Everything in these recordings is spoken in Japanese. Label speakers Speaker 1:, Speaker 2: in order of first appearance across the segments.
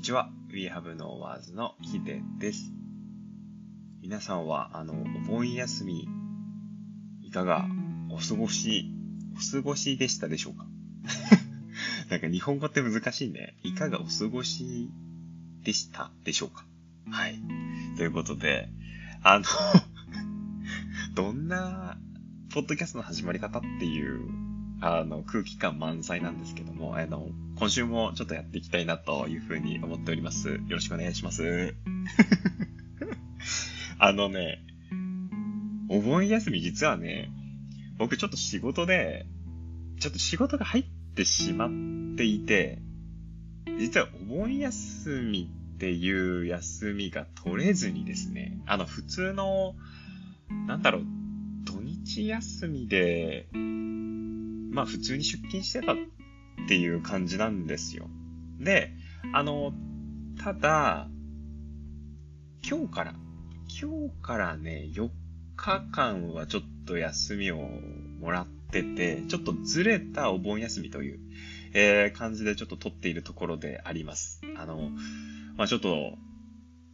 Speaker 1: にちは。We Have No Words のヒデです。皆さんは、あの、お盆休み、いかがお過ごし、お過ごしでしたでしょうか？なんか日本語って難しいね。いかがお過ごしでしたでしょうか？はい。ということで、あの どんな、ポッドキャストの始まり方っていうあの、空気感満載なんですけども、あの、今週もちょっとやっていきたいなというふうに思っております。よろしくお願いします。あのね、お盆休み実はね、僕ちょっと仕事で、ちょっと仕事が入ってしまっていて、実はお盆休みっていう休みが取れずにですね、あの普通の、なんだろう、土日休みで、まあ普通に出勤してたっっていう感じなんですよ。で、あの、ただ、今日から、今日からね、4日間はちょっと休みをもらってて、ちょっとずれたお盆休みという、えー、感じでちょっと取っているところであります。あの、まあちょっと、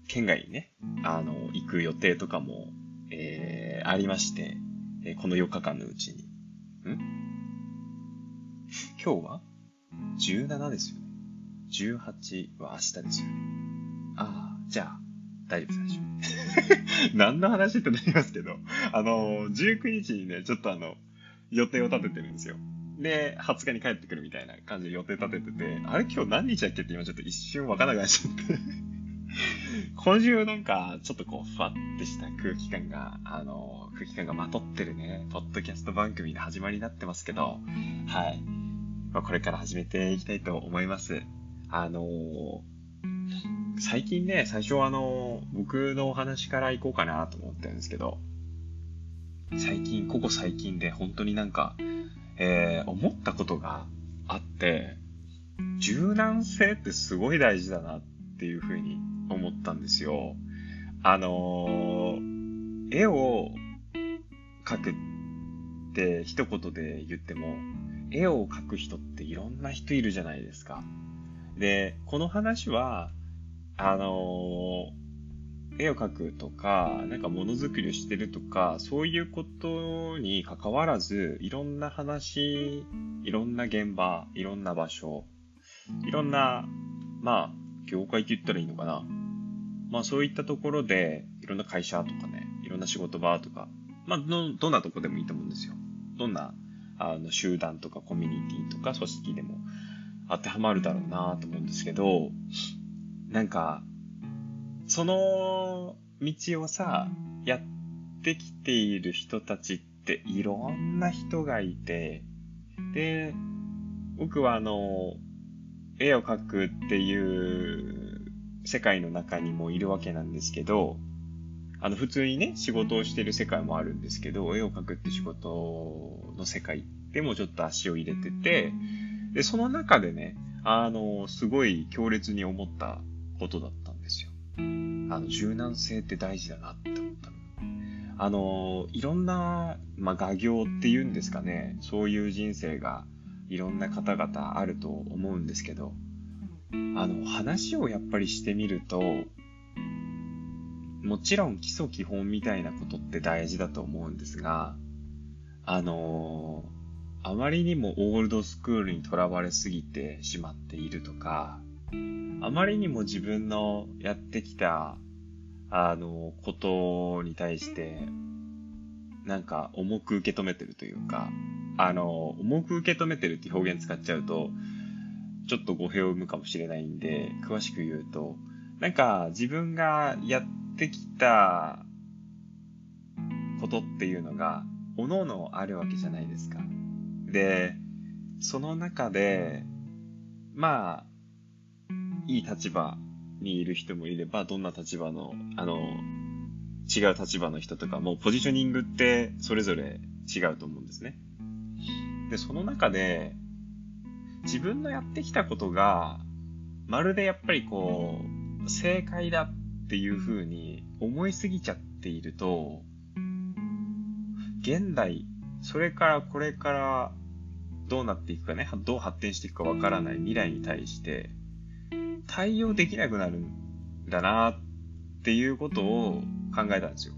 Speaker 1: 県外にね、あの、行く予定とかも、えー、ありまして、えー、この4日間のうちに。ん？今日は？?17 ですよね。18は明日ですよね。ああ、じゃあ、大丈夫です、大丈夫。何の話ってなりますけど、あの、19日にね、ちょっとあの、予定を立ててるんですよ。で、20日に帰ってくるみたいな感じで予定立ててて、あれ今日何日だっけって今ちょっと一瞬わからなくなっちゃって 今週なんか、ちょっとこう、ふわってした空気感が、あの、空気感がまとってるね、ポッドキャスト番組の始まりになってますけど、はい。まあ、これから始めていきたいと思います。あのー、最近ね、最初はあのー、僕のお話から行こうかなと思ってるんですけど、最近、ここ最近で本当になんか、えー、思ったことがあって、柔軟性ってすごい大事だなっていうふうに思ったんですよ。あのー、絵を描くって一言で言っても、絵を描く人っていろんな人いるじゃないですか。で、この話は、あのー、絵を描くとか、なんかものづくりをしてるとか、そういうことに関わらず、いろんな話、いろんな現場、いろんな場所、いろんな、まあ、業界って言ったらいいのかな。まあそういったところで、いろんな会社とかね、いろんな仕事場とか、まあど、どんなとこでもいいと思うんですよ。どんなあの、集団とかコミュニティとか組織でも当てはまるだろうなと思うんですけど、なんか、その道をさ、やってきている人たちっていろんな人がいて、で、僕はあの、絵を描くっていう世界の中にもいるわけなんですけど、あの、普通にね、仕事をしてる世界もあるんですけど、絵を描くって仕事の世界でもちょっと足を入れてて、で、その中でね、あの、すごい強烈に思ったことだったんですよ。あの、柔軟性って大事だなって思ったの。あの、いろんな、まあ、画業っていうんですかね、そういう人生がいろんな方々あると思うんですけど、あの、話をやっぱりしてみると、もちろん基礎基本みたいなことって大事だと思うんですが、あのー、あまりにもオールドスクールにとらわれすぎてしまっているとか、あまりにも自分のやってきた、あの、ことに対して、なんか重く受け止めてるというか、あの、重く受け止めてるって表現使っちゃうと、ちょっと語弊を生むかもしれないんで、詳しく言うと、なんか自分がやってきたことっていうのが、おのおのあるわけじゃないですか。で、その中で、まあ、いい立場にいる人もいれば、どんな立場の、あの、違う立場の人とか、もうポジショニングってそれぞれ違うと思うんですね。で、その中で、自分のやってきたことが、まるでやっぱりこう、正解だっていう風に思いすぎちゃっていると、現代、それからこれからどうなっていくかね、どう発展していくかわからない未来に対して、対応できなくなるんだなっていうことを考えたんですよ。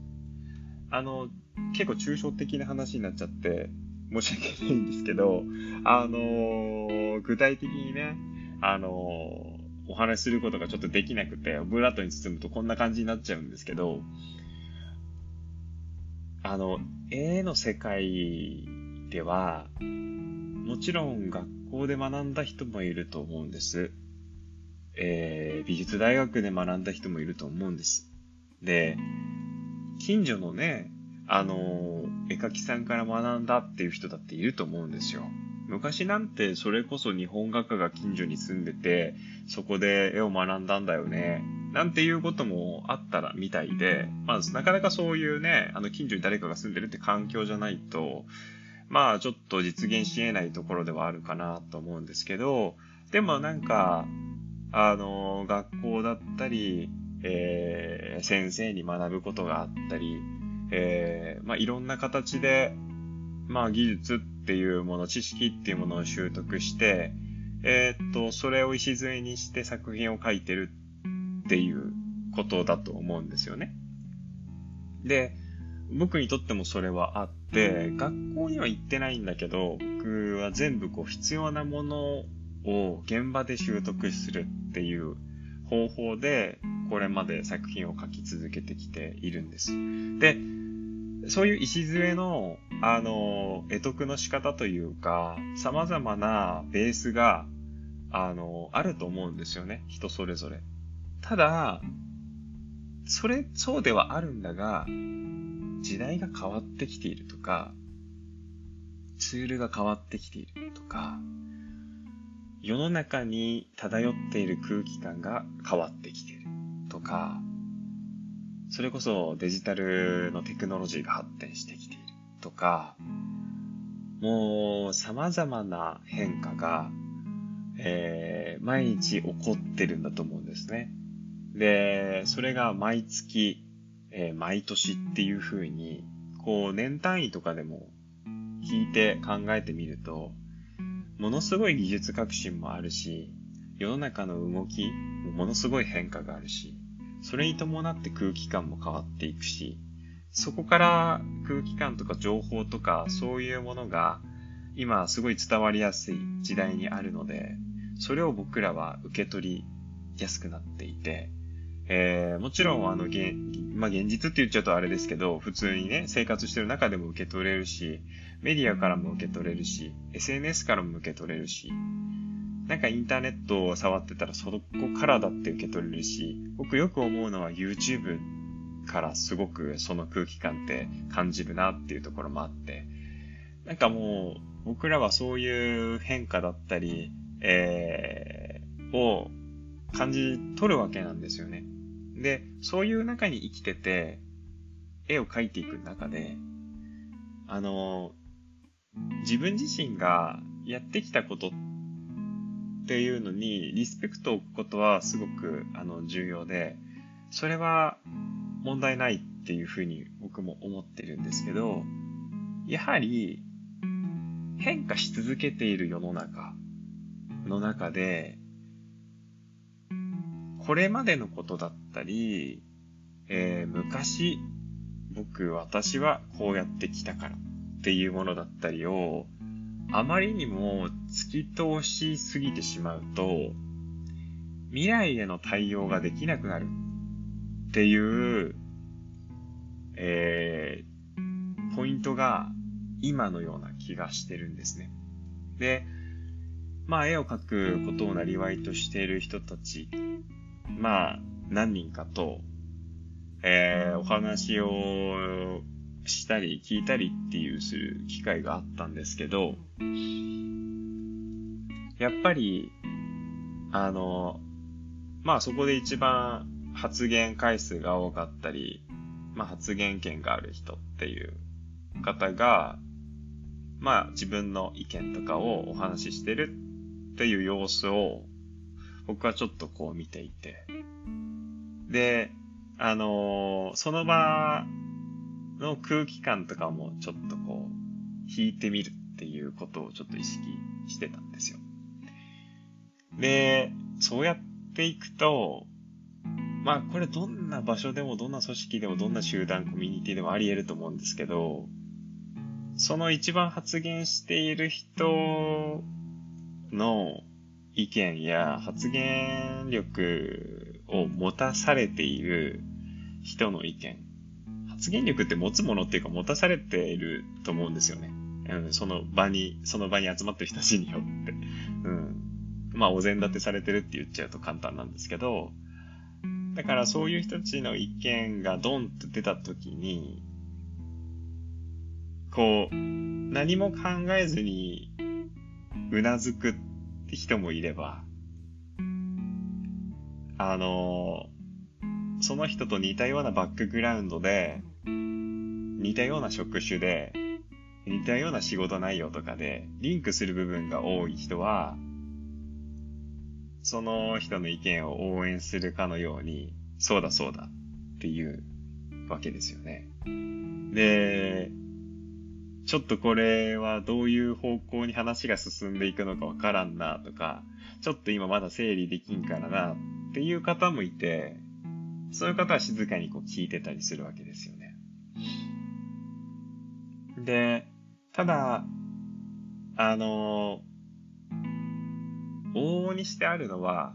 Speaker 1: あの、結構抽象的な話になっちゃって申し訳ないんですけど、あのー、具体的にね、あのー、お話しすることがちょっとできなくて、オブラートに包むとこんな感じになっちゃうんですけど、あの、絵の世界では、もちろん学校で学んだ人もいると思うんです。えー、美術大学で学んだ人もいると思うんです。で、近所のね、あの、絵描きさんから学んだっていう人だっていると思うんですよ。昔なんてそれこそ日本画家が近所に住んでて、そこで絵を学んだんだよね。なんていうこともあったらみたいで、まあなかなかそういうね、あの近所に誰かが住んでるって環境じゃないと、まあちょっと実現し得ないところではあるかなと思うんですけど、でもなんか、あの、学校だったり、えー、先生に学ぶことがあったり、えー、まあ、いろんな形で、まあ、技術ってていうもの、知識っていうものを習得して、えー、っと、それを礎にして作品を書いてるっていうことだと思うんですよね。で、僕にとってもそれはあって、学校には行ってないんだけど、僕は全部こう必要なものを現場で習得するっていう方法で、これまで作品を書き続けてきているんです。で、そういう礎の、あの、得得の仕方というか、様々なベースが、あの、あると思うんですよね。人それぞれ。ただ、それ、そうではあるんだが、時代が変わってきているとか、ツールが変わってきているとか、世の中に漂っている空気感が変わってきているとか、それこそデジタルのテクノロジーが発展してきているとか、もう様々な変化が、えー、毎日起こってるんだと思うんですね。で、それが毎月、えー、毎年っていう風に、こう年単位とかでも聞いて考えてみると、ものすごい技術革新もあるし、世の中の動きもものすごい変化があるし、それに伴って空気感も変わっていくし、そこから空気感とか情報とかそういうものが今すごい伝わりやすい時代にあるので、それを僕らは受け取りやすくなっていて、えー、もちろんあの、現、まあ、現実って言っちゃうとあれですけど、普通にね、生活してる中でも受け取れるし、メディアからも受け取れるし、SNS からも受け取れるし、なんかインターネットを触ってたらそこからだって受け取れるし、僕よく思うのは YouTube からすごくその空気感って感じるなっていうところもあって、なんかもう僕らはそういう変化だったり、えー、を感じ取るわけなんですよね。で、そういう中に生きてて、絵を描いていく中で、あの、自分自身がやってきたことってっていうのにリスペクトを置くことはすごくあの重要で、それは問題ないっていうふうに僕も思ってるんですけど、やはり変化し続けている世の中の中で、これまでのことだったり、えー、昔、僕、私はこうやってきたからっていうものだったりを、あまりにも突き通しすぎてしまうと、未来への対応ができなくなるっていう、えー、ポイントが今のような気がしてるんですね。で、まあ絵を描くことをなりわいとしている人たちまあ、何人かと、えー、お話をしたり聞いたりっていうする機会があったんですけど、やっぱり、あの、まあそこで一番発言回数が多かったり、まあ発言権がある人っていう方が、まあ自分の意見とかをお話ししてるっていう様子を僕はちょっとこう見ていて。で、あのー、その場の空気感とかもちょっとこう、引いてみるっていうことをちょっと意識してたんですよ。で、そうやっていくと、まあこれどんな場所でもどんな組織でもどんな集団コミュニティでもあり得ると思うんですけど、その一番発言している人の意見や発言力を持たされている人の意見。発言力って持つものっていうか持たされていると思うんですよね。うん、その場に、その場に集まってる人たちによって。うん。まあ、お膳立てされてるって言っちゃうと簡単なんですけど、だからそういう人たちの意見がドンと出た時に、こう、何も考えずにうなずくって人もいれば、あの、その人と似たようなバックグラウンドで、似たような職種で、似たような仕事内容とかで、リンクする部分が多い人は、その人の意見を応援するかのように、そうだそうだっていうわけですよね。で、ちょっとこれはどういう方向に話が進んでいくのかわからんなとか、ちょっと今まだ整理できんからなっていう方もいて、そういう方は静かにこう聞いてたりするわけですよね。で、ただ、あの、往々にしてあるのは、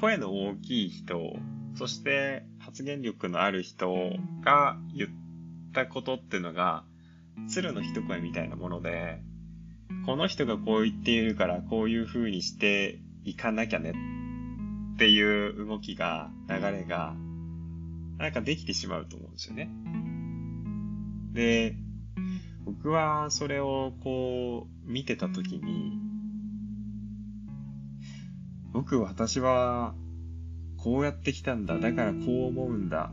Speaker 1: 声の大きい人、そして発言力のある人が言ったことっていうのが、鶴の一声みたいなもので、この人がこう言っているからこういう風にしていかなきゃねっていう動きが、流れが、なんかできてしまうと思うんですよね。で、僕はそれをこう見てたときに、僕、私はこうやってきたんだ。だからこう思うんだ。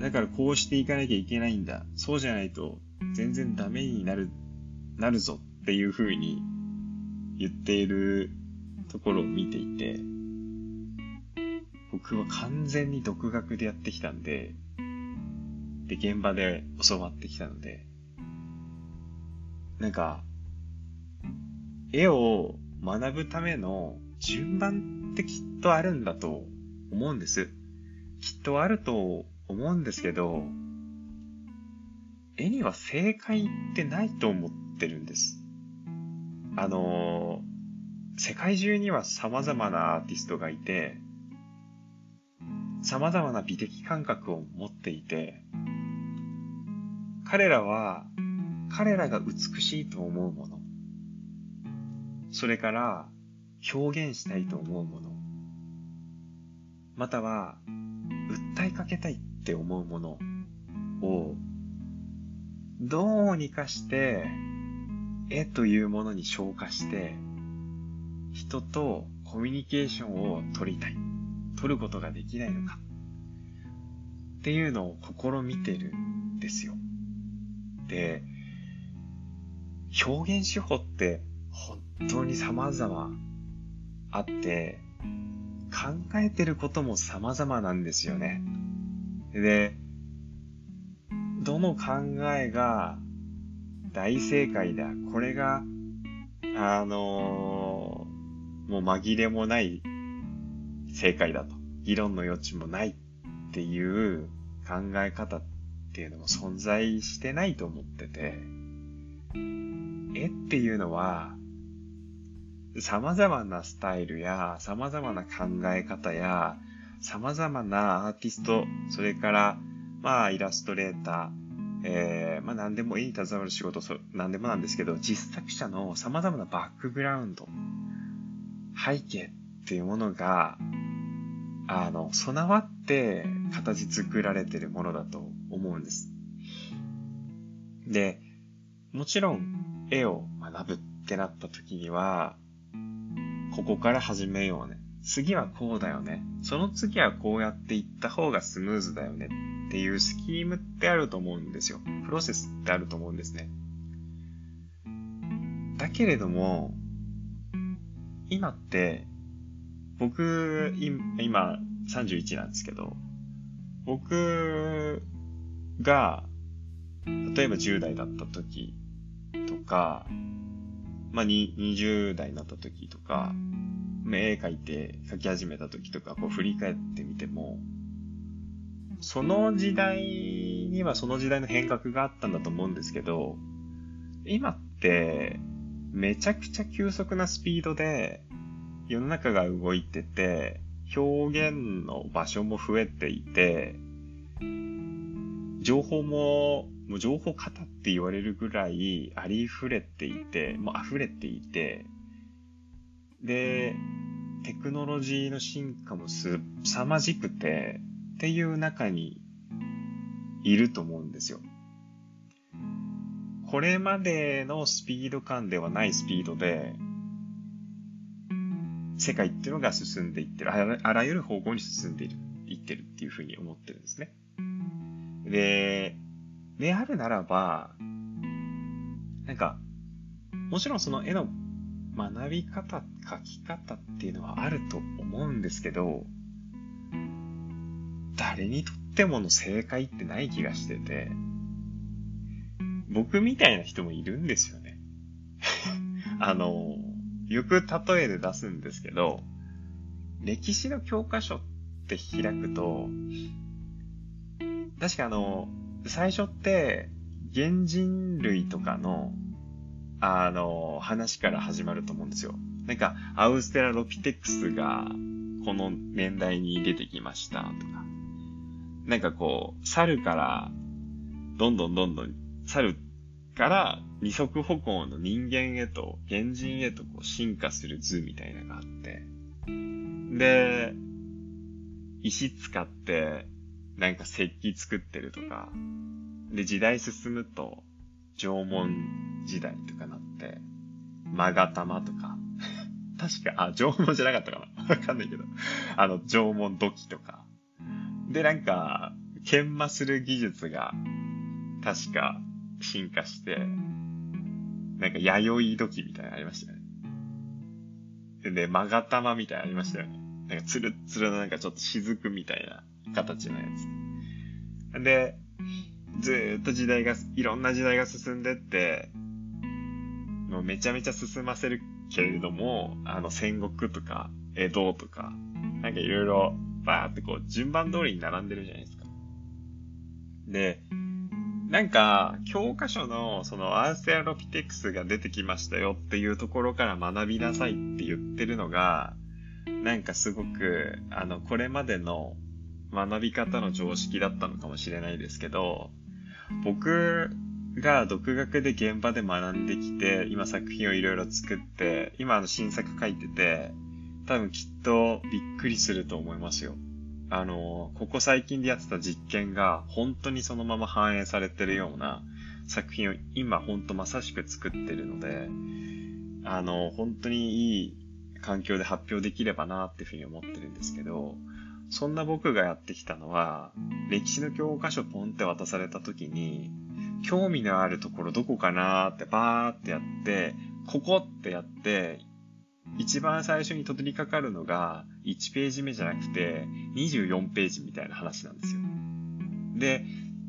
Speaker 1: だからこうしていかなきゃいけないんだ。そうじゃないと全然ダメになる、なるぞっていう風に言っているところを見ていて、僕は完全に独学でやってきたんで、で、現場で教わってきたので、なんか、絵を学ぶための順番ってきっとあるんだと思うんです。きっとあると思うんですけど、絵には正解ってないと思ってるんです。あの、世界中には様々なアーティストがいて、様々な美的感覚を持っていて、彼らは、彼らが美しいと思うもの、それから表現したいと思うもの、または訴えかけたいって思うものを、どうにかして、絵というものに消化して、人とコミュニケーションを取りたい。取ることができないのかっていうのを試みてるんですよ。で、表現手法って本当に様々あって、考えてることも様々なんですよね。で、どの考えが大正解だ。これが、あのー、もう紛れもない正解だと。議論の余地もないっていう考え方っっていうのも存在してないと思ってて、絵っていうのは、様々なスタイルや様々な考え方や様々なアーティスト、それからまあイラストレーター、えー、まあ何でも絵に携わる仕事、何でもなんですけど、実作者の様々なバックグラウンド、背景っていうものがあの、備わって形作られてるものだと思うんです。で、もちろん絵を学ぶってなった時には、ここから始めようね。次はこうだよね。その次はこうやっていった方がスムーズだよねっていうスキームってあると思うんですよ。プロセスってあると思うんですね。だけれども、今って僕、今31なんですけど、僕が、例えば10代だった時とか、まあ、20代になった時とか、絵描いて描き始めた時とか、こう振り返ってみても、その時代にはその時代の変革があったんだと思うんですけど、今って、めちゃくちゃ急速なスピードで世の中が動いてて、表現の場所も増えていて、情報も、もう情報型って言われるぐらいありふれていて、もう溢れていて、で、テクノロジーの進化もすさまじくて、っていう中にいると思うんですよ。これまでのスピード感ではないスピードで、世界っていうのが進んでいってる。あらゆる方向に進んでいる、いってるっていうふうに思ってるんですね。で、であるならば、なんか、もちろんその絵の学び方、書き方っていうのはあると思うんですけど、誰にとってもの正解ってない気がしてて、僕みたいな人もいるんですよね。あの、よく例えで出すんですけど、歴史の教科書って開くと、確かあの、最初って、原人類とかの、あの、話から始まると思うんですよ。なんか、アウステラロピテクスが、この年代に出てきましたとか。なんかこう、猿から、どんどんどんどん、猿から二足歩行の人間へと、原人へとこう進化する図みたいなのがあって、で、石使って、なんか石器作ってるとか、で、時代進むと、縄文時代とかなって、勾玉とか、確か、あ、縄文じゃなかったかな わかんないけど、あの、縄文土器とか。で、なんか、研磨する技術が、確か、進化して、なんか、弥生土器みたいなのありましたよね。で、勾玉みたいなのありましたよね。なんか、つるつるのなんかちょっと雫みたいな形のやつ。で、ずっと時代が、いろんな時代が進んでって、もうめちゃめちゃ進ませるけれども、あの戦国とか江戸とか、なんかいろいろバーってこう順番通りに並んでるじゃないですか。で、なんか、教科書のそのアーセアロピテクスが出てきましたよっていうところから学びなさいって言ってるのが、なんかすごく、あの、これまでの学び方の常識だったのかもしれないですけど、僕が独学で現場で学んできて、今作品をいろいろ作って、今あの新作書いてて、多分きっとびっくりすると思いますよ。あの、ここ最近でやってた実験が本当にそのまま反映されてるような作品を今本当まさしく作ってるので、あの、本当にいい環境で発表できればなっていうふうに思ってるんですけど、そんな僕がやってきたのは、歴史の教科書ポンって渡された時に、興味のあるところどこかなーってバーってやって、ここってやって、一番最初に取り掛かるのが1ページ目じゃなくて24ページみたいな話なんですよ。で、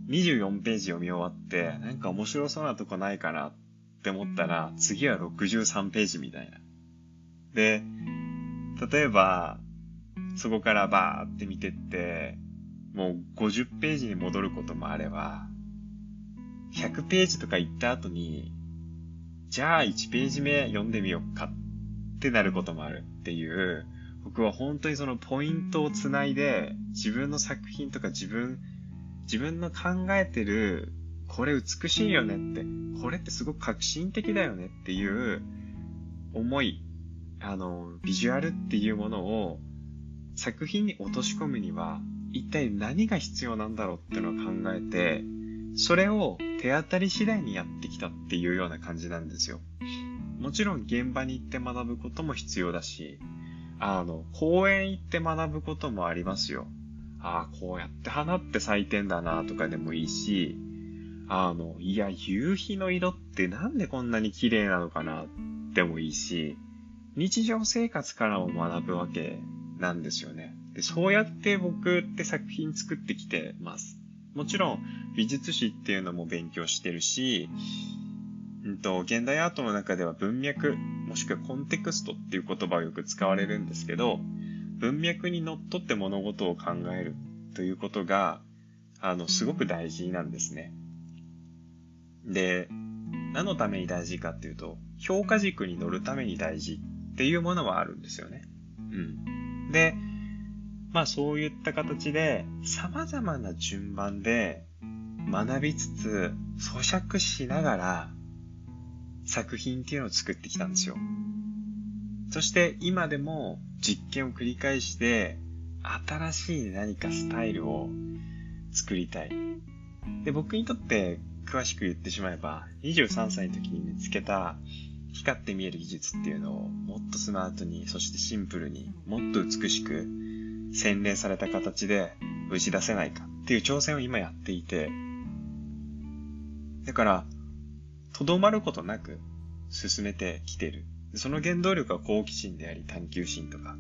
Speaker 1: 24ページ読み終わって、なんか面白そうなとこないかなって思ったら、次は63ページみたいな。で、例えば、そこからバーって見てって、もう50ページに戻ることもあれば、100ページとか行った後に、じゃあ1ページ目読んでみようかってなることもあるっていう、僕は本当にそのポイントをつないで、自分の作品とか自分、自分の考えてる、これ美しいよねって、これってすごく革新的だよねっていう思い、あの、ビジュアルっていうものを作品に落とし込むには、一体何が必要なんだろうっていうのを考えて、それを手当たり次第にやってきたっていうような感じなんですよ。もちろん現場に行って学ぶことも必要だし、あの、公園行って学ぶこともありますよ。ああ、こうやって花って咲いてんだなとかでもいいし、あの、いや、夕日の色ってなんでこんなに綺麗なのかなでもいいし、日常生活からも学ぶわけなんですよね。で、そうやって僕って作品作ってきてます。もちろん美術史っていうのも勉強してるし、うんと、現代アートの中では文脈、もしくはコンテクストっていう言葉をよく使われるんですけど、文脈にのっとって物事を考えるということが、あの、すごく大事なんですね。で、何のために大事かっていうと、評価軸に乗るために大事っていうものはあるんですよね。うん。で、まあそういった形で様々な順番で学びつつ咀嚼しながら作品っていうのを作ってきたんですよ。そして今でも実験を繰り返して新しい何かスタイルを作りたい。で、僕にとって詳しく言ってしまえば、23歳の時に見つけた光って見える技術っていうのをもっとスマートに、そしてシンプルに、もっと美しく洗練された形で打ち出せないかっていう挑戦を今やっていて、だから、とどまることなく進めてきてる。その原動力は好奇心であり探求心とか、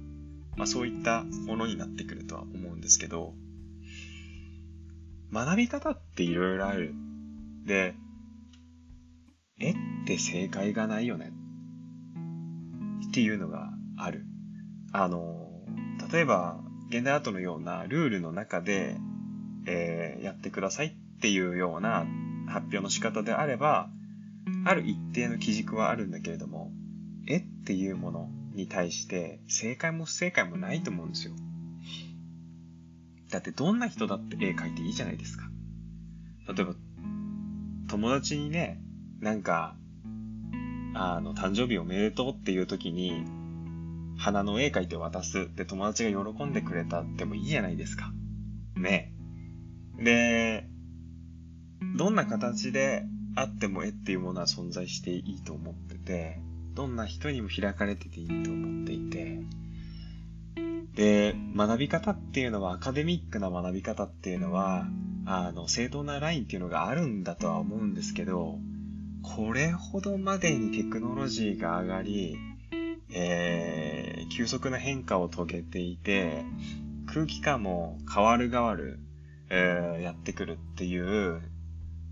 Speaker 1: まあそういったものになってくるとは思うんですけど、学び方っていろいろある。で、って正解がないよね。っていうのがある。あの、例えば、現代アートのようなルールの中で、えー、やってくださいっていうような発表の仕方であれば、ある一定の基軸はあるんだけれども、絵っていうものに対して正解も不正解もないと思うんですよ。だってどんな人だって絵描いていいじゃないですか。例えば、友達にね、なんか、あの、誕生日おめでとうっていう時に、花の絵描いて渡すって友達が喜んでくれたってもいいじゃないですか。ね。で、どんな形であっても絵っていうものは存在していいと思ってて、どんな人にも開かれてていいと思っていて、で、学び方っていうのは、アカデミックな学び方っていうのは、あの、正当なラインっていうのがあるんだとは思うんですけど、これほどまでにテクノロジーが上がり、えー、急速な変化を遂げていて、空気感も変わる変わる、えー、やってくるっていう、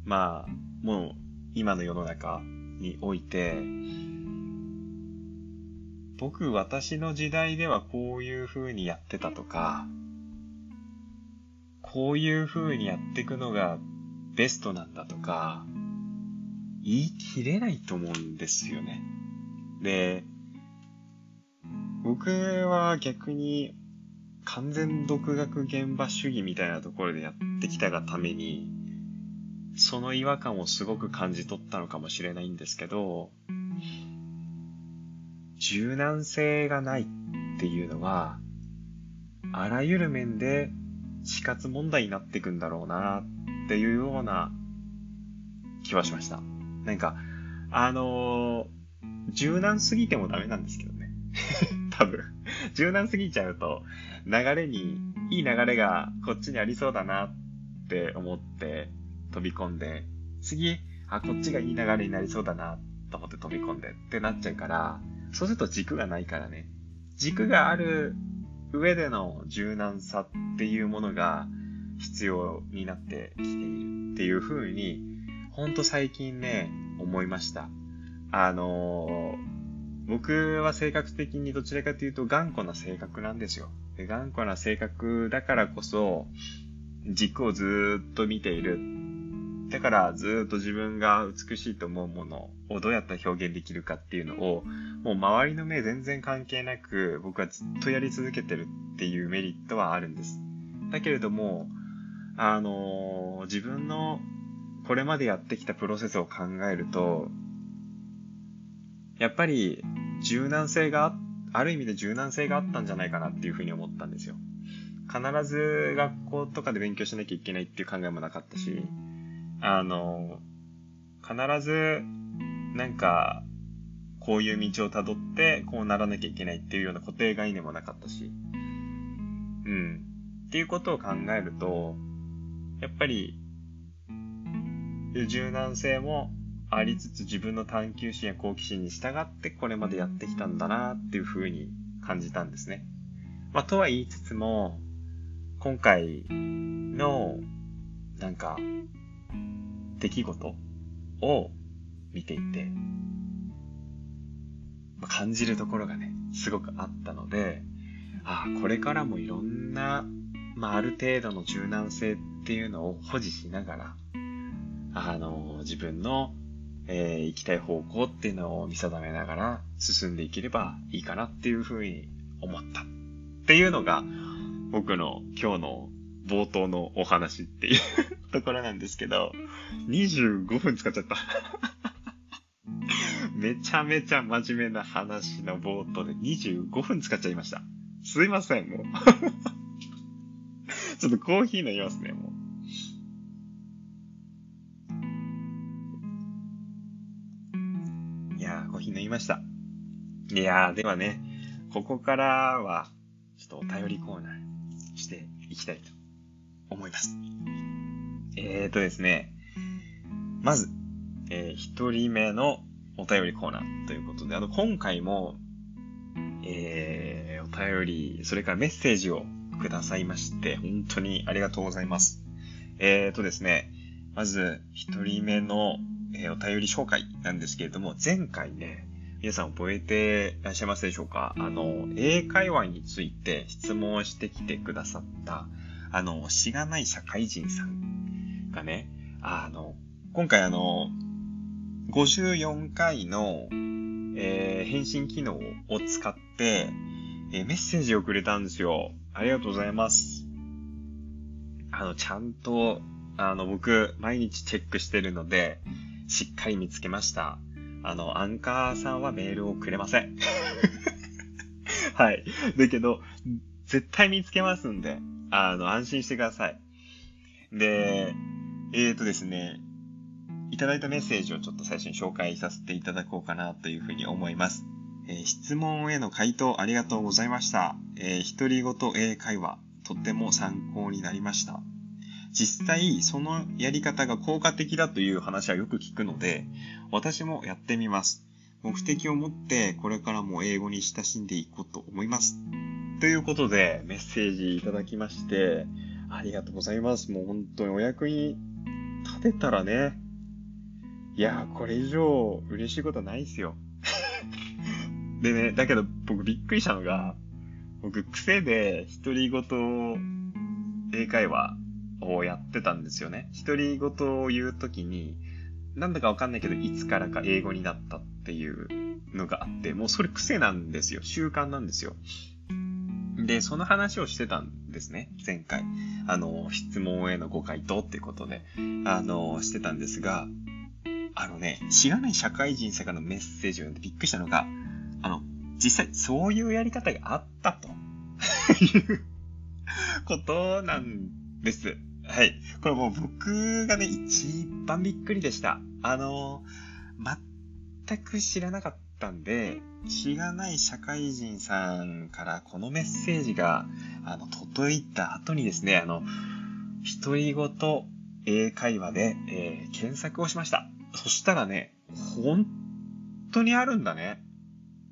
Speaker 1: まあ、もう今の世の中において、僕、私の時代ではこういう風にやってたとか、こういう風にやっていくのがベストなんだとか、言い切れないと思うんですよね。で、僕は逆に完全独学現場主義みたいなところでやってきたがために、その違和感をすごく感じ取ったのかもしれないんですけど、柔軟性がないっていうのは、あらゆる面で死活問題になっていくんだろうなっていうような気はしました。なんか、あのー、柔軟すぎてもダメなんですけどね。多分。柔軟すぎちゃうと、流れに、いい流れがこっちにありそうだなって思って飛び込んで、次、あ、こっちがいい流れになりそうだなと思って飛び込んでってなっちゃうから、そうすると軸がないからね。軸がある上での柔軟さっていうものが必要になってきているっていう風に、ほんと最近ね、思いました。あのー、僕は性格的にどちらかというと頑固な性格なんですよ。で頑固な性格だからこそ、軸をずっと見ているだからずっと自分が美しいと思うものをどうやったら表現できるかっていうのを、もう周りの目全然関係なく僕はずっとやり続けてるっていうメリットはあるんです。だけれども、あのー、自分のこれまでやってきたプロセスを考えると、やっぱり柔軟性が、ある意味で柔軟性があったんじゃないかなっていうふうに思ったんですよ。必ず学校とかで勉強しなきゃいけないっていう考えもなかったし、あの、必ず、なんか、こういう道をたどって、こうならなきゃいけないっていうような固定概念もなかったし、うん。っていうことを考えると、やっぱり、柔軟性もありつつ自分の探求心や好奇心に従ってこれまでやってきたんだなっていうふうに感じたんですね。まあ、とは言いつつも、今回の、なんか、出来事を見ていて、感じるところがね、すごくあったので、ああ、これからもいろんな、まあ、ある程度の柔軟性っていうのを保持しながら、あの、自分の、えー、行きたい方向っていうのを見定めながら進んでいければいいかなっていうふうに思った。っていうのが、僕の今日の冒頭のお話っていう ところなんですけど、25分使っちゃった めちゃめちゃ真面目な話の冒頭で25分使っちゃいました。すいません、もう ちょっとコーヒー飲みますね、もました。いやー、ではね、ここからは、ちょっとお便りコーナーしていきたいと思います。えーとですね、まず、えー、一人目のお便りコーナーということで、あの、今回も、えー、お便り、それからメッセージをくださいまして、本当にありがとうございます。えーとですね、まず、一人目の、えー、お便り紹介なんですけれども、前回ね、皆さん覚えていらっしゃいますでしょうか？あの、英会話について質問してきてくださった、あの、しがない社会人さんがね、あの、今回あの、54回の、えー、返信機能を使って、えー、メッセージをくれたんですよ。ありがとうございます。あの、ちゃんと、あの、僕、毎日チェックしてるので、しっかり見つけました。あの、アンカーさんはメールをくれません。はい。だけど、絶対見つけますんで、あの、安心してください。で、えーとですね、いただいたメッセージをちょっと最初に紹介させていただこうかなというふうに思います。えー、質問への回答ありがとうございました。えー、独り言英会話、とっても参考になりました。実際、そのやり方が効果的だという話はよく聞くので、私もやってみます。目的を持ってこれからも英語に親しんでいこうと思います。ということで、メッセージいただきまして、ありがとうございます。もう本当にお役に立てたらね。いやー、これ以上嬉しいことないっすよ。でね、だけど僕びっくりしたのが、僕癖で独り言英会話をやってたんですよね。独り言を言うときに、なんだかわかんないけど、いつからか英語になったっていうのがあって、もうそれ癖なんですよ。習慣なんですよ。で、その話をしてたんですね、前回。あの、質問へのご回答っていうことで、あの、してたんですが、あのね、知らない社会人さんからのメッセージを読んでびっくりしたのが、あの、実際そういうやり方があったということなんです。はい。これもう僕がね、一番びっくりでした。あの、全く知らなかったんで、しがない社会人さんからこのメッセージが、あの、届いた後にですね、あの、独り言英会話で、えー、検索をしました。そしたらね、本当にあるんだね。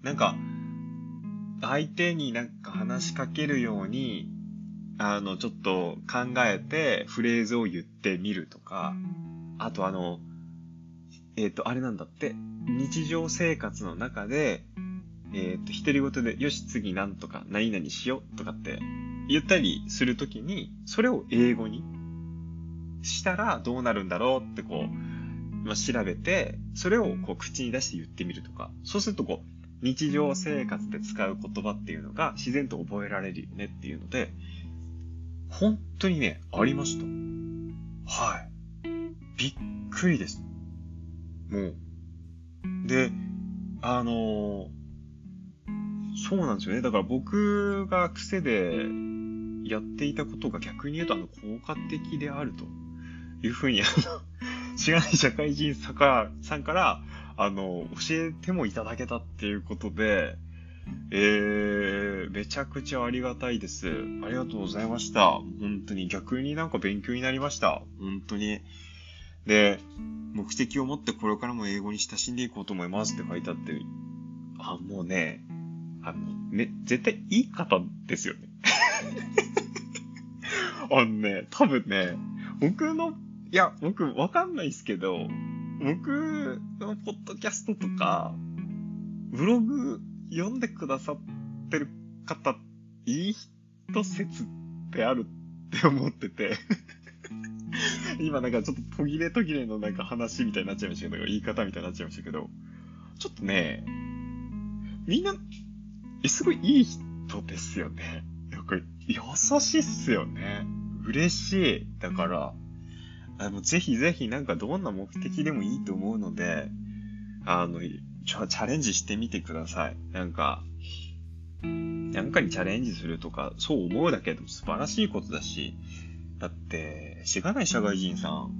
Speaker 1: なんか、相手になんか話しかけるように、あの、ちょっと考えてフレーズを言ってみるとか、あとあの、えっ、ー、と、あれなんだって、日常生活の中で、えっ、ー、と、独り言で、よし、次なんとか、何々しようとかって言ったりするときに、それを英語にしたらどうなるんだろうってこう、まあ、調べて、それをこう口に出して言ってみるとか、そうするとこう、日常生活で使う言葉っていうのが自然と覚えられるよねっていうので、本当にね、ありました。はい。びっくりです。もう。で、あの、そうなんですよね。だから僕が癖でやっていたことが逆に言うとあの効果的であるというふうにあの、知らない社会人さかさんからあの、教えてもいただけたっていうことで、えー、めちゃくちゃありがたいです。ありがとうございました。本当に逆になんか勉強になりました。本当に。で、目的を持ってこれからも英語に親しんでいこうと思いますって書いてあって、あ、もうね、あの、ね、絶対いい方ですよね。あのね、多分ね、僕の、いや、僕わかんないっすけど、僕のポッドキャストとか、ブログ読んでくださってる方、いい人説ってあるって思ってて 今なんかちょっと途切れ途切れのなんか話みたいになっちゃいましたけど、言い方みたいになっちゃいましたけど、ちょっとね、みんな、すごいいい人ですよね。なんか優しいっすよね。嬉しい。だから、あの、ぜひぜひなんかどんな目的でもいいと思うので、あの、ちょチャレンジしてみてください。なんか、なんかにチャレンジするとか、そう思うだけでも素晴らしいことだし、だって、しがない社会人さん、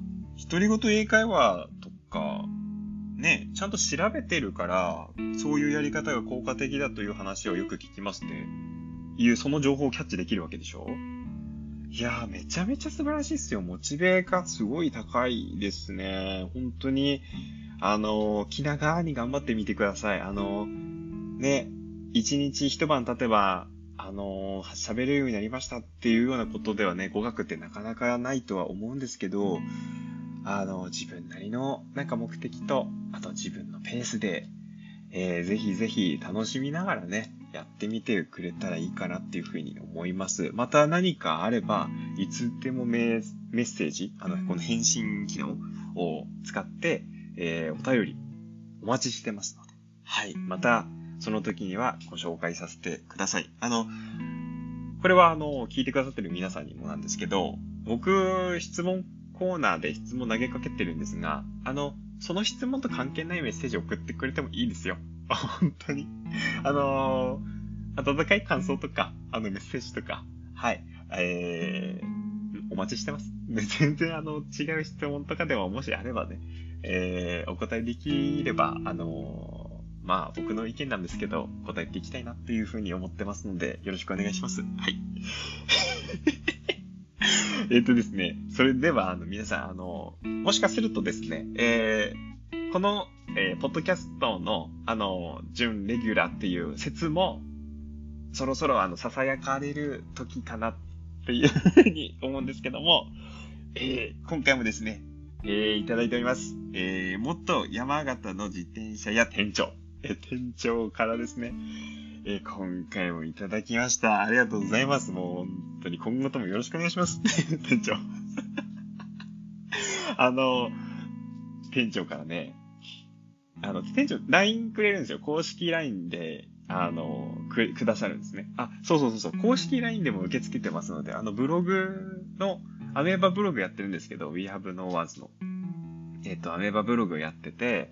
Speaker 1: 独り言英会話とか、ね、ちゃんと調べてるから、そういうやり方が効果的だという話をよく聞きますね。いう、その情報をキャッチできるわけでしょいやー、めちゃめちゃ素晴らしいっすよ。モチベがすごい高いですね。本当に、あの、気長に頑張ってみてください。あの、ね、一日一晩経てば、あの喋れるようになりましたっていうようなことではね、語学ってなかなかないとは思うんですけど、あの、自分なりのなんか目的と、あと自分のペースで、えー、ぜひぜひ楽しみながらね、やってみてくれたらいいかなっていうふうに思います。また何かあれば、いつでもメッセージ、あの、この返信機能を使って、えー、お便りお待ちしてますので。はい。また、その時にはご紹介させてください。あの、これはあの、聞いてくださってる皆さんにもなんですけど、僕、質問コーナーで質問投げかけてるんですが、あの、その質問と関係ないメッセージ送ってくれてもいいですよ。本当に。あのー、温かい感想とか、あのメッセージとか、はい、えー、お待ちしてます。全然あの、違う質問とかでももしあればね、えー、お答えできれば、あのーまあ僕の意見なんですけど、答えていきたいなっていうふうに思ってますので、よろしくお願いします。はい。えっとですね、それでは、あの、皆さん、あの、もしかするとですね、えー、この、えー、ポッドキャストの、あの、準レギュラーっていう説も、そろそろ、あの、囁かれる時かなっていうふうに思うんですけども、えー、今回もですね、えー、いただいております。えー、もっと山形の自転車や店長、え店長からですね、え今回もいただきました。ありがとうございます。もう本当に今後ともよろしくお願いします。店長。あの、店長からね、あの、店長、LINE くれるんですよ。公式 LINE で、あの、く、くださるんですね。あ、そうそうそうそう。公式 LINE でも受け付けてますので、あの、ブログの、アメーバブログやってるんですけど、We Have No Words の。えっ、と、アメーバブログやってて、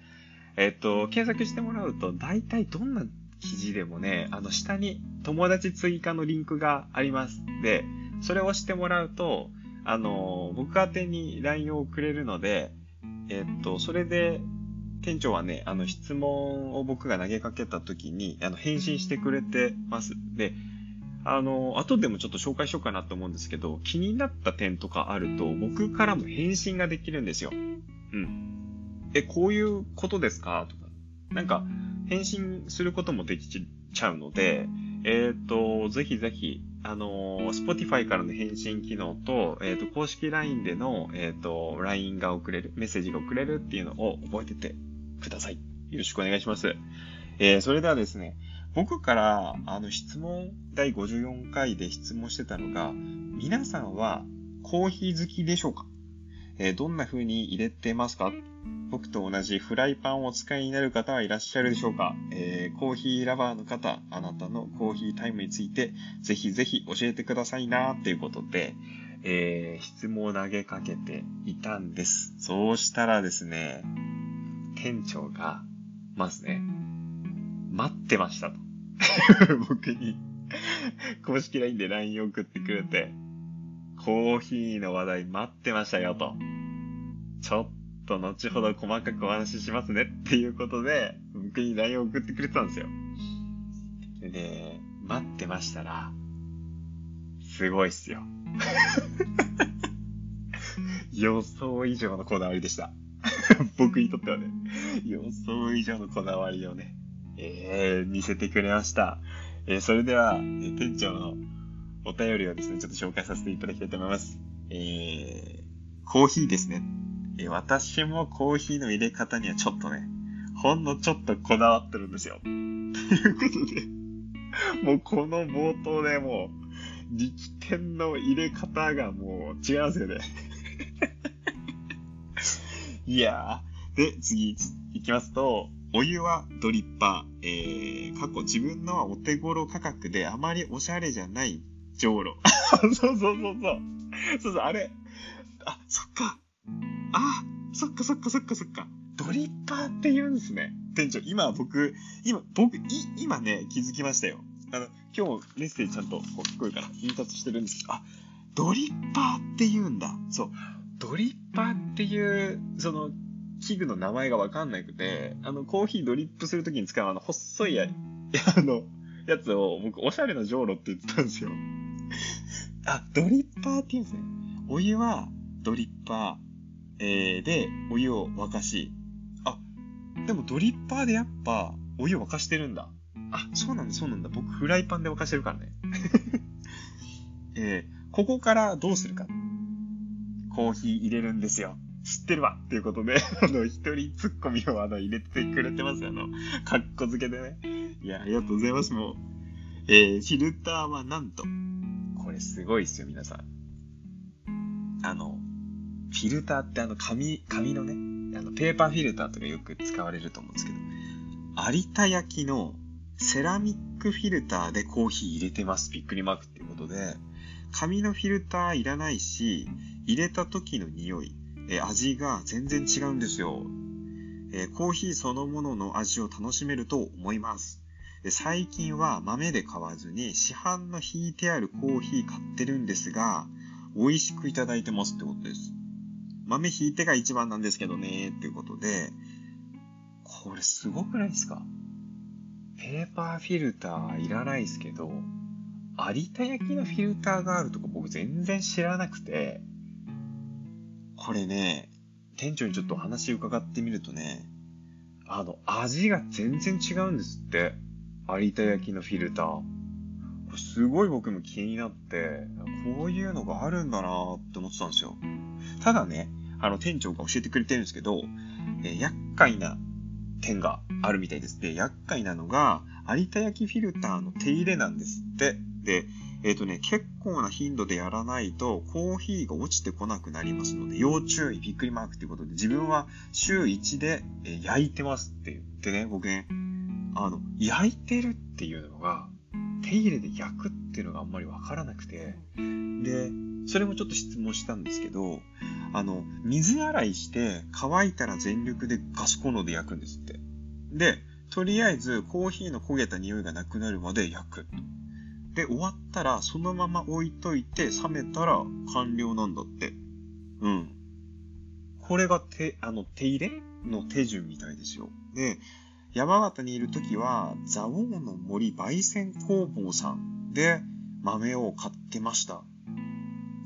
Speaker 1: えっと、検索してもらうと、大体どんな記事でもね、あの、下に友達追加のリンクがあります。で、それを押してもらうと、あの、僕宛てに LINE をくれるので、えっと、それで、店長はね、あの、質問を僕が投げかけた時に、あの、返信してくれてます。で、あの、後でもちょっと紹介しようかなと思うんですけど、気になった点とかあると、僕からも返信ができるんですよ。うん。え、こういうことですか？とか、なんか、返信することもできちゃうので、えっ、ー、と、ぜひぜひ、あの、Spotify からの返信機能と、えっ、ー、と、公式 LINE での、えっ、と、LINE が送れる、メッセージが送れるっていうのを覚えててください。よろしくお願いします。えそれではですね、僕から、あの、質問、第54回で質問してたのが、皆さんはコーヒー好きでしょうか？えどんな風に入れてますか？僕と同じフライパンをお使いになる方はいらっしゃるでしょうか、えー、コーヒーラバーの方、あなたのコーヒータイムについて、ぜひぜひ教えてくださいな、ということで、えー、質問を投げかけていたんです。そうしたらですね、店長が、まずね、待ってましたと。僕に、公式 LINE で LINE を送ってくれて、コーヒーの話題待ってましたよと。ちょっと後ほど細かくお話ししますねっていうことで、僕に LINE を送ってくれてたんですよ。でね、待ってましたら、すごいっすよ。予想以上のこだわりでした。僕にとってはね、予想以上のこだわりをね、えー、見せてくれました。えー、それでは、えー、店長のお便りをですね、ちょっと紹介させていただきたいと思います。えー、コーヒーですね。え私もコーヒーの入れ方にはちょっとね、ほんのちょっとこだわってるんですよ。ということで、もうこの冒頭でもう、力点の入れ方がもう違うんですよね。いやー。で、次いきますと、お湯はドリッパー。えー、過去自分のはお手頃価格であまりおしゃれじゃないじょうろ。そうそうそうそう。そうそう、あれ。あ、そっか。あ、そっかそっかそっかそっか。ドリッパーって言うんですね。店長、今僕、今、僕、い、今ね、気づきましたよ。あの、今日もメッセージちゃんとこう聞こえるから印刷してるんですけど、あ、ドリッパーって言うんだ。そう。ドリッパーっていう、その、器具の名前がわかんなくて、あの、コーヒードリップするときに使うあの、細いや、あの、やつを僕、おしゃれなじょうろって言ってたんですよ。あ、ドリッパーって言うんですね。お湯はドリッパー、えー、で、お湯を沸かし、あ、でもドリッパーでやっぱ、お湯を沸かしてるんだ。あ、そうなんだ、そうなんだ。僕、フライパンで沸かしてるからね。えー、ここからどうするか。コーヒー入れるんですよ。知ってるわっていうことで、あの、一人ツッコミをあの、入れてくれてます。あの、かっこ付けでね。いや、ありがとうございます。もう、えー、フィルターはなんと、これすごいっすよ、皆さん。あの、フィルターってあの、紙、紙のね、あの、ペーパーフィルターとかよく使われると思うんですけど、有田焼のセラミックフィルターでコーヒー入れてます。びっくりマークっていうことで、紙のフィルターいらないし、入れた時の匂い、え味が全然違うんですよ、え、コーヒーそのものの味を楽しめると思います。最近は豆で買わずに市販の引いてあるコーヒー買ってるんですが、美味しくいただいてますってことです。豆引いてが一番なんですけどね、っていうことで、これすごくないですか？ペーパーフィルターいらないですけど、有田焼のフィルターがあるとか僕全然知らなくて、これね、店長にちょっとお話伺ってみるとね、あの、味が全然違うんですって。有田焼のフィルター。すごい僕も気になって、こういうのがあるんだなって思ってたんですよ。ただね、あの店長が教えてくれてるんですけど、えー、厄介な点があるみたいです。で、厄介なのが、有田焼フィルターの手入れなんですって。で、えっ、ー、とね、結構な頻度でやらないと、コーヒーが落ちてこなくなりますので、要注意、びっくりマークということで、自分は週1で、え焼いてますって言ってね、僕ね、あの、焼いてるっていうのが、手入れで焼くっていうのがあんまりわからなくて、で、それもちょっと質問したんですけど、あの、水洗いして乾いたら全力でガスコンロで焼くんですって。で、とりあえずコーヒーの焦げた匂いがなくなるまで焼く。で、終わったら、そのまま置いといて、冷めたら完了なんだって。うん。これが手、あの、手入れの手順みたいですよ。で、山形にいるときは、蔵王の森焙煎工房さんで豆を買ってました。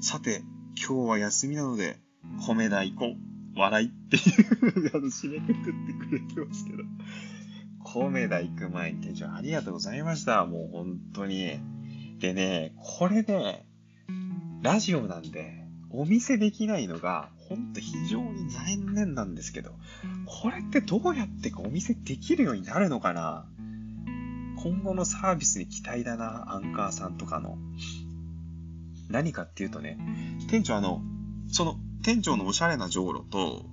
Speaker 1: さて、今日は休みなので、米大根、笑いっていうあの、締めくくってくれてますけど。米田行く前に店長ありがとうございました。もう本当に。でね、これね、ラジオなんで、お見せできないのが、ほんと非常に残念なんですけど、これってどうやってお見せできるようになるのかな？今後のサービスに期待だな、アンカーさんとかの。何かっていうとね、店長あの、その、店長のおしゃれなじょうろと、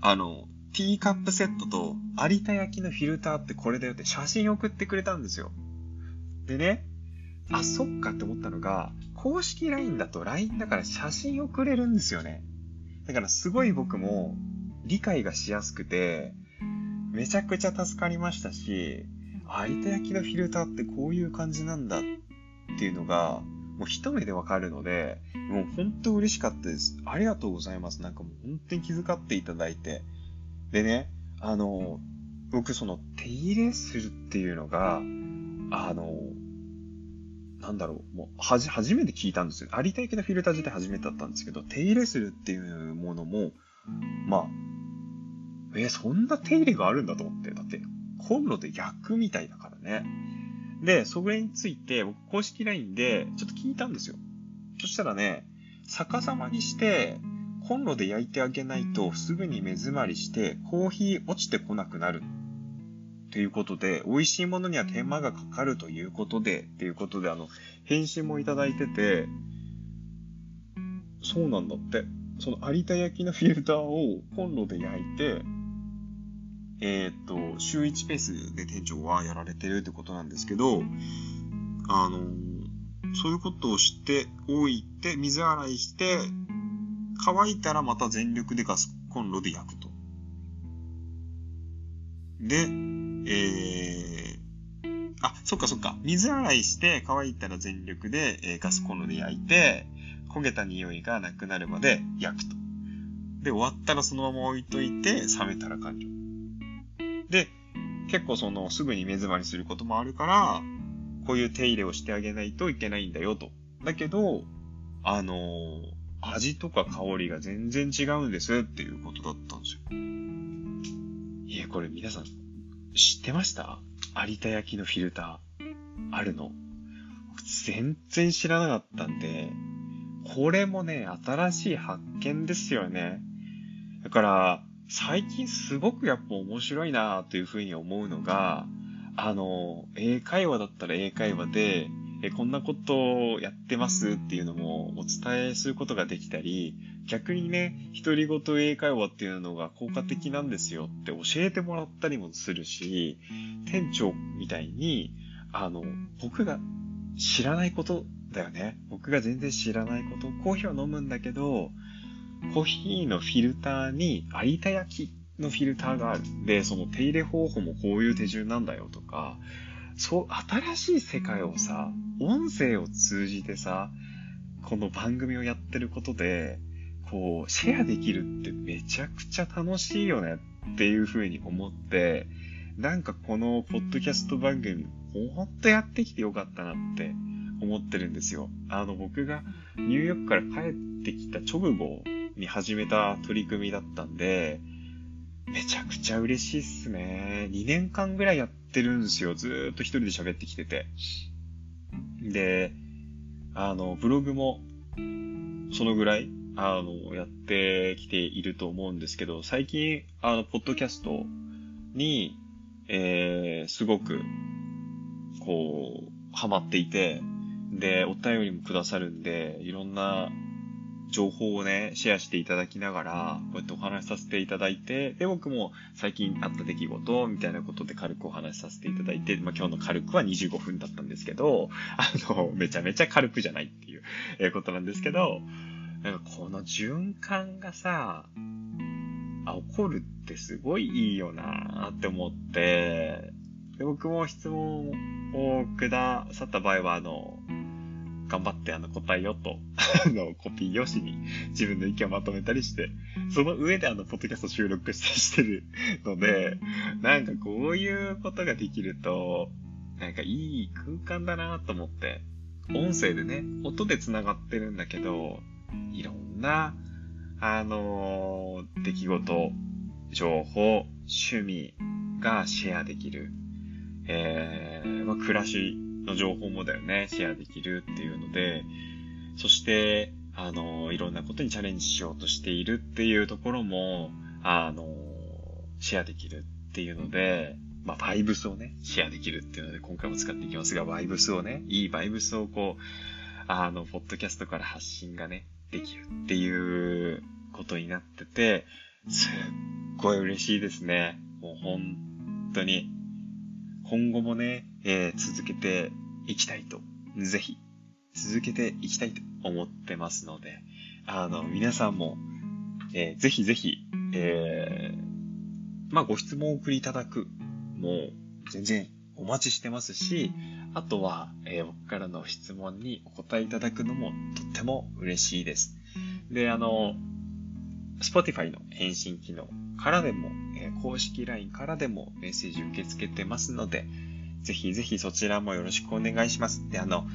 Speaker 1: あの、ティーカップセットと有田焼のフィルターってこれだよって写真送ってくれたんですよ。でね、あ、そっかって思ったのが、公式 LINE だと LINE だから写真送れるんですよね。だからすごい僕も理解がしやすくて、めちゃくちゃ助かりましたし、有田焼のフィルターってこういう感じなんだっていうのが、もう一目でわかるので、もう本当嬉しかったです。ありがとうございます。なんかもう本当に気遣っていただいて。でね、あの、僕その手入れするっていうのが、あの、なんだろう、もう、はじ、初めて聞いたんですよ。有田焼のフィルター自体初めてだったんですけど、手入れするっていうものも、まあ、えそんな手入れがあるんだと思って。だって、コンロで焼くみたいだからね。で、それについて、僕、公式 LINE で、ちょっと聞いたんですよ。そしたらね、逆さまにして、コンロで焼いてあげないとすぐに目詰まりしてコーヒー落ちてこなくなる。ということで、美味しいものには手間がかかるということで、っていうことで、あの、返信もいただいてて、そうなんだって。その有田焼のフィルターをコンロで焼いて、えー、っと、週1ペースで店長はやられてるってことなんですけど、あの、そういうことをしておいて、水洗いして、乾いたらまた全力でガスコンロで焼くと。で、えー、あ、そっかそっか。水洗いして乾いたら全力で、えー、ガスコンロで焼いて、焦げた匂いがなくなるまで焼くと。で、終わったらそのまま置いといて、冷めたら完了。で、結構その、すぐに目詰まりすることもあるから、こういう手入れをしてあげないといけないんだよと。だけど、あのー、味とか香りが全然違うんですっていうことだったんですよ。いや、これ皆さん、知ってました？有田焼のフィルター。あるの。全然知らなかったんで、これもね、新しい発見ですよね。だから、最近すごくやっぱ面白いなというふうに思うのが、あの、英会話だったら英会話で、え、こんなことをやってますっていうのもお伝えすることができたり、逆にね、独り言英会話っていうのが効果的なんですよって教えてもらったりもするし、店長みたいに、あの、僕が知らないことだよね。僕が全然知らないこと。コーヒーを飲むんだけど、コーヒーのフィルターに有田焼きのフィルターがある。で、その手入れ方法もこういう手順なんだよとか、そう、新しい世界をさ、音声を通じてさ、この番組をやってることで、こう、シェアできるってめちゃくちゃ楽しいよねっていうふうに思って、なんかこのポッドキャスト番組、ほんとやってきてよかったなって思ってるんですよ。あの、僕がニューヨークから帰ってきた直後に始めた取り組みだったんで、めちゃくちゃ嬉しいっすね。2年間ぐらいやってるんですよ。ずーっと一人で喋ってきてて。で、あの、ブログも、そのぐらい、あの、やってきていると思うんですけど、最近、あの、ポッドキャストに、えー、すごく、こう、ハマっていて、で、お便りもくださるんで、いろんな情報をね、シェアしていただきながら、こうやってお話しさせていただいて、で、僕も最近あった出来事、みたいなことで軽くお話しさせていただいて、まあ、今日の軽くは25分だったんですけど、あの、めちゃめちゃ軽くじゃないっていうえことなんですけど、なんかこの循環がさ、あ、起こるってすごいいいよなって思って、で僕も質問をくださった場合は、あの、頑張ってあの答えよと、あの、コピー用紙に自分の意見をまとめたりして、その上であの、ポッドキャスト収録したりしてる ので、なんかこういうことができると、なんかいい空間だなと思って、音声でね、音で繋がってるんだけど、いろんな、あのー、出来事、情報、趣味がシェアできる。えー、まあ、暮らしの情報もだよね、シェアできるっていうので、そして、あの、いろんなことにチャレンジしようとしているっていうところも、あの、シェアできるっていうので、まあ、バイブスをね、シェアできるっていうので、今回も使っていきますが、バイブスをね、いいバイブスをこう、あの、ポッドキャストから発信がね、できるっていうことになってて、すっごい嬉しいですね。もう本当に。今後もね、えー、続けていきたいと、ぜひ、続けていきたいと思ってますので、あの、皆さんも、えー、ぜひぜひ、えー、まあ、ご質問を送りいただく、もう、全然お待ちしてますし、あとは、えー、僕からの質問にお答えいただくのもとっても嬉しいです。で、あの、Spotify の返信機能からでも、え公式 LINE からでもメッセージ受け付けてますので、ぜひぜひそちらもよろしくお願いします。で、あの、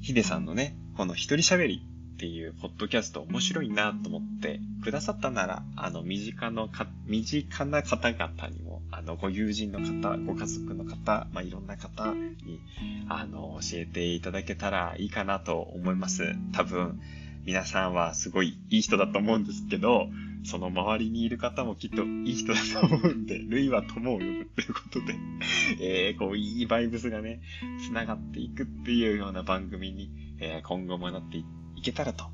Speaker 1: ヒデさんのね、この一人喋りっていうポッドキャスト面白いなと思ってくださったなら、あの、身近のか、身近な方々にも、あの、ご友人の方、ご家族の方、まあ、いろんな方に、あの、教えていただけたらいいかなと思います。多分、皆さんはすごいいい人だと思うんですけど、その周りにいる方もきっといい人だと思うんで、類は友を呼ぶということで、えー、こう、いいバイブスがね、繋がっていくっていうような番組に、えー、今後もなっていって、いけたらと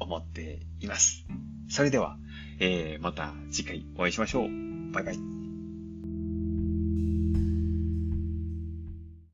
Speaker 1: 思っています。それでは、えー、また次回お会いしましょう。バイバイ。